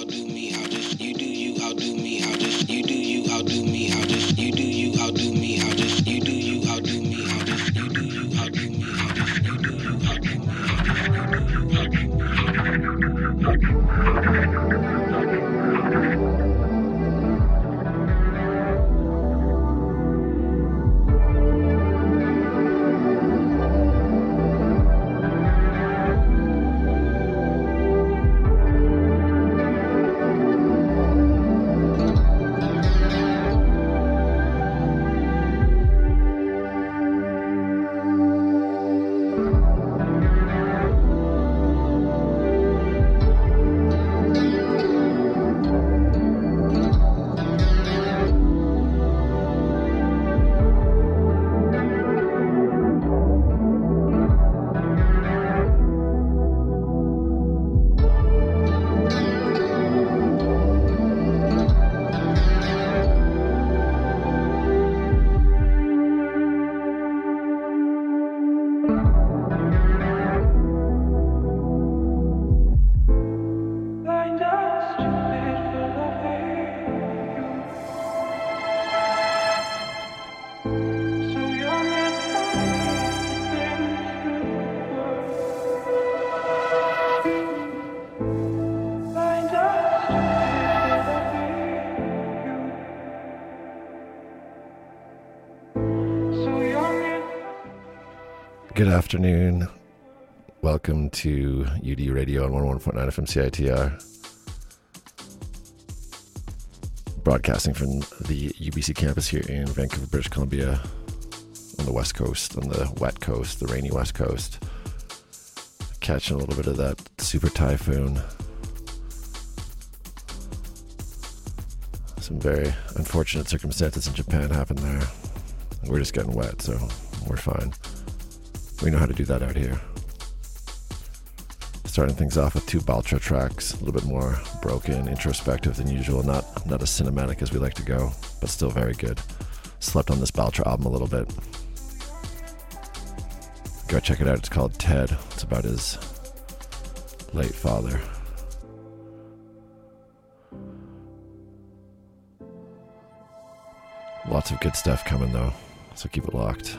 I'll do me. Good afternoon. Welcome to UD Radio on 101.9 FM CITR. Broadcasting from the UBC campus here in Vancouver, British Columbia, on the west coast, on the wet coast, the rainy west coast. Catching a little bit of that super typhoon. Some very unfortunate circumstances in Japan happened there. We're just getting wet, so we're fine. We know how to do that out here. Starting things off with two Baltra tracks, a little bit more broken, introspective than usual. Not not as cinematic as we like to go, but still very good. Slept on this Baltra album a little bit. Go check it out. It's called Ted. It's about his late father. Lots of good stuff coming though, so keep it locked.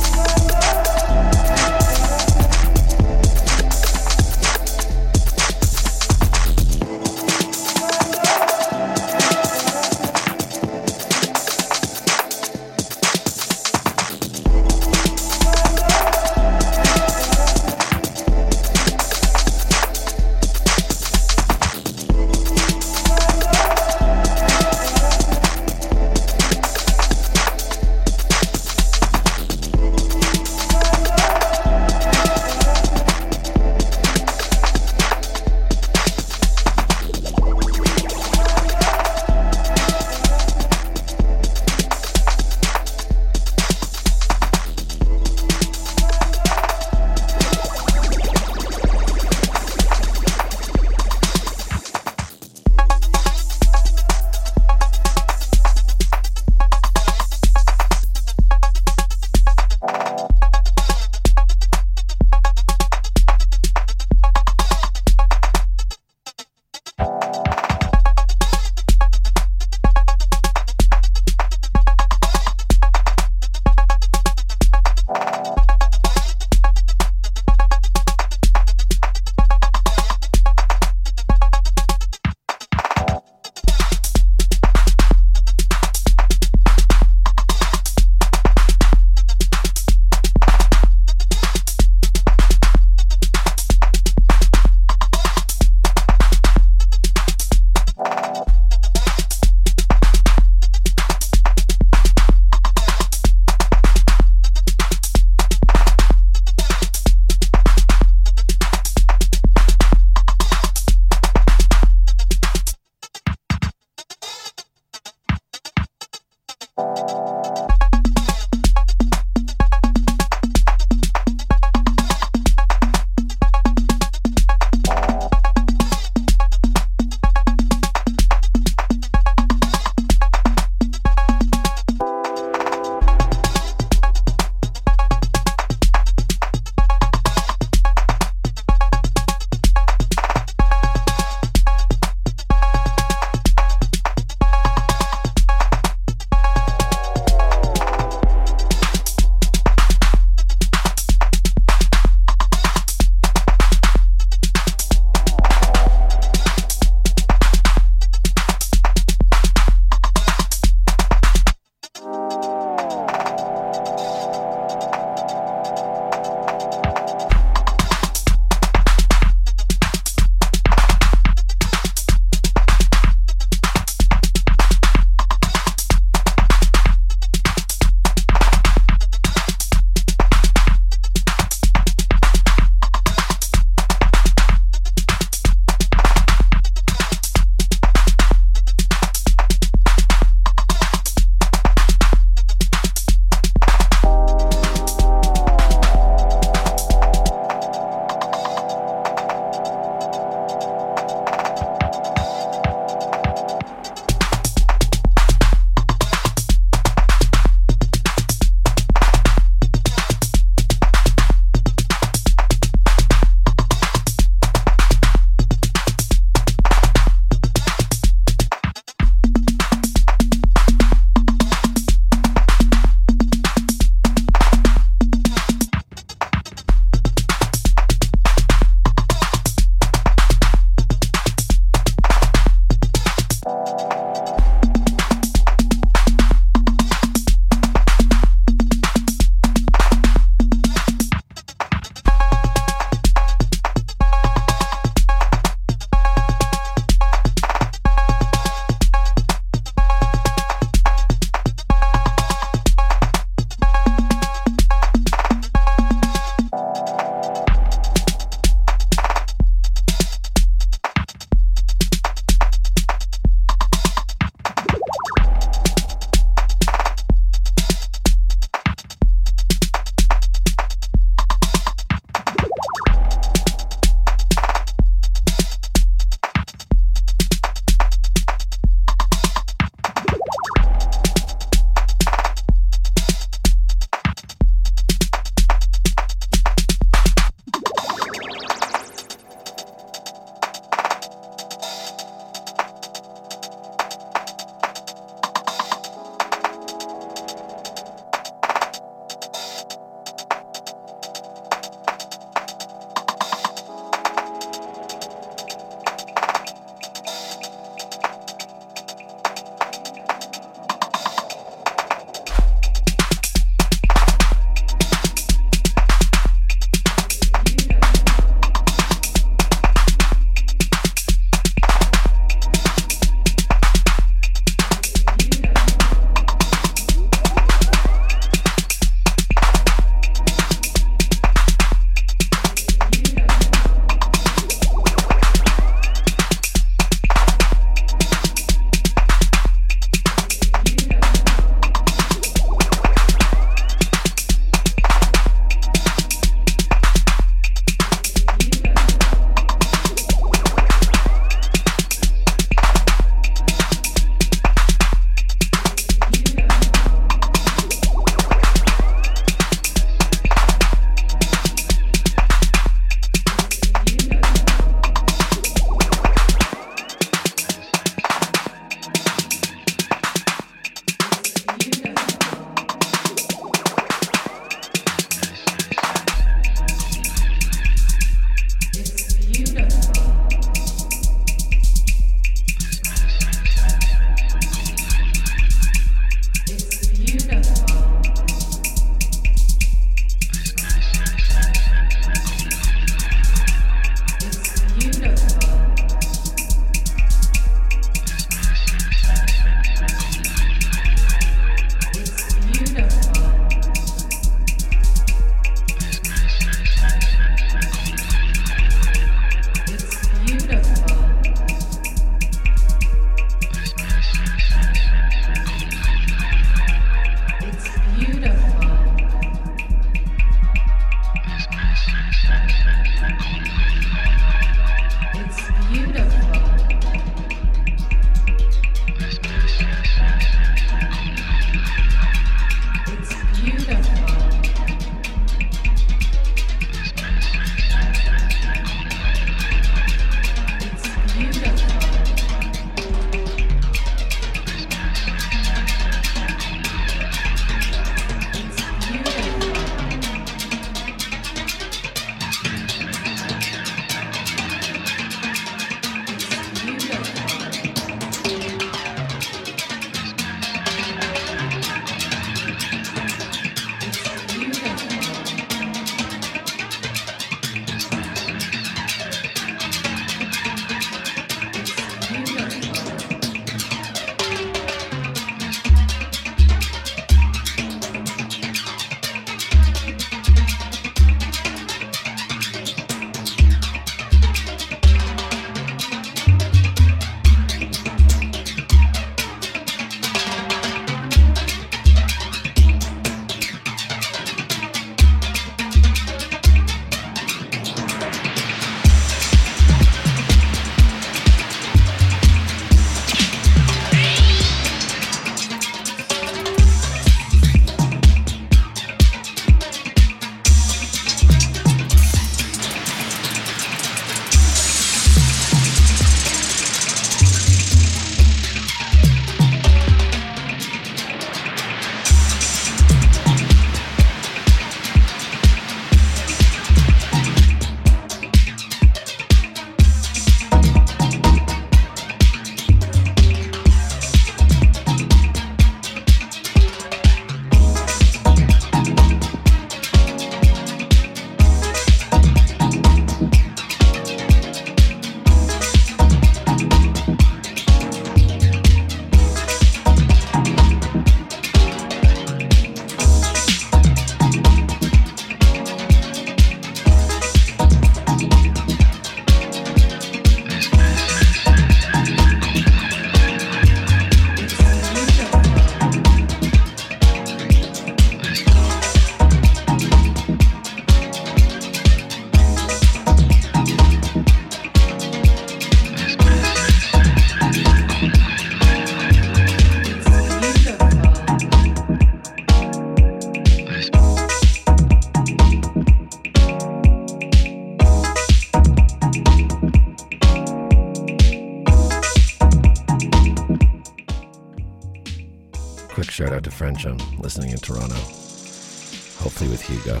Shout out to French. I'm listening in Toronto. Hopefully with Hugo.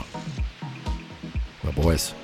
My boys.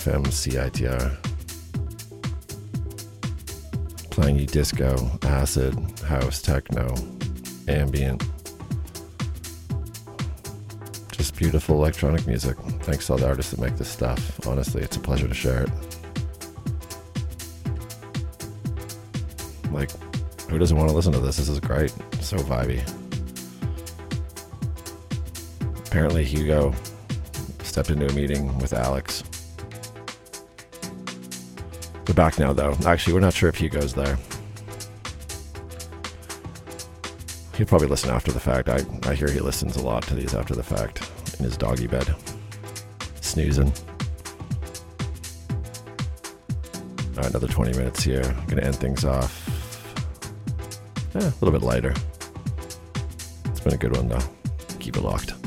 FM CITR. Playing you disco, acid, house, techno, ambient. Just beautiful electronic music. Thanks to all the artists that make this stuff. Honestly, it's a pleasure to share it. Like, who doesn't want to listen to this? This is great. So vibey. Apparently, Hugo stepped into a meeting with Alex. We're back now, though. Actually, we're not sure if Hugo's there. He'll probably listen after the fact. I, I hear he listens a lot to these after the fact in his doggy bed, snoozing. All right, another 20 minutes here. I'm to end things off eh, a little bit lighter. It's been a good one, though. Keep it locked.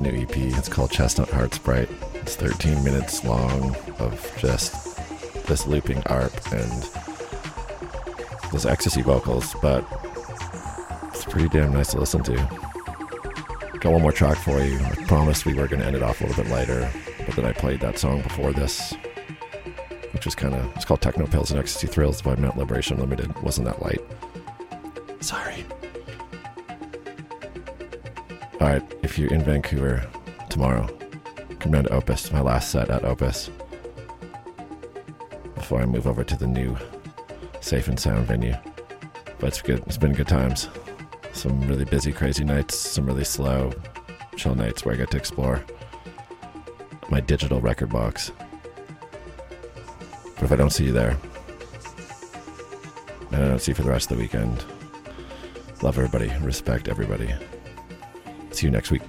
New EP. It's called Chestnut Heart Sprite. It's 13 minutes long of just this looping arp and those ecstasy vocals, but it's pretty damn nice to listen to. Got one more track for you. I promised we were going to end it off a little bit lighter, but then I played that song before this, which was kind of, it's called Techno Pills and Ecstasy Thrills by Mount Liberation Limited. Wasn't that light? If you're in Vancouver tomorrow, come down to Opus, my last set at Opus, before I move over to the new Safe and Sound venue. But it's good. It's been good times. Some really busy, crazy nights, some really slow, chill nights where I get to explore my digital record box. But if I don't see you there, and I don't see you for the rest of the weekend, love everybody, respect everybody. See you next week.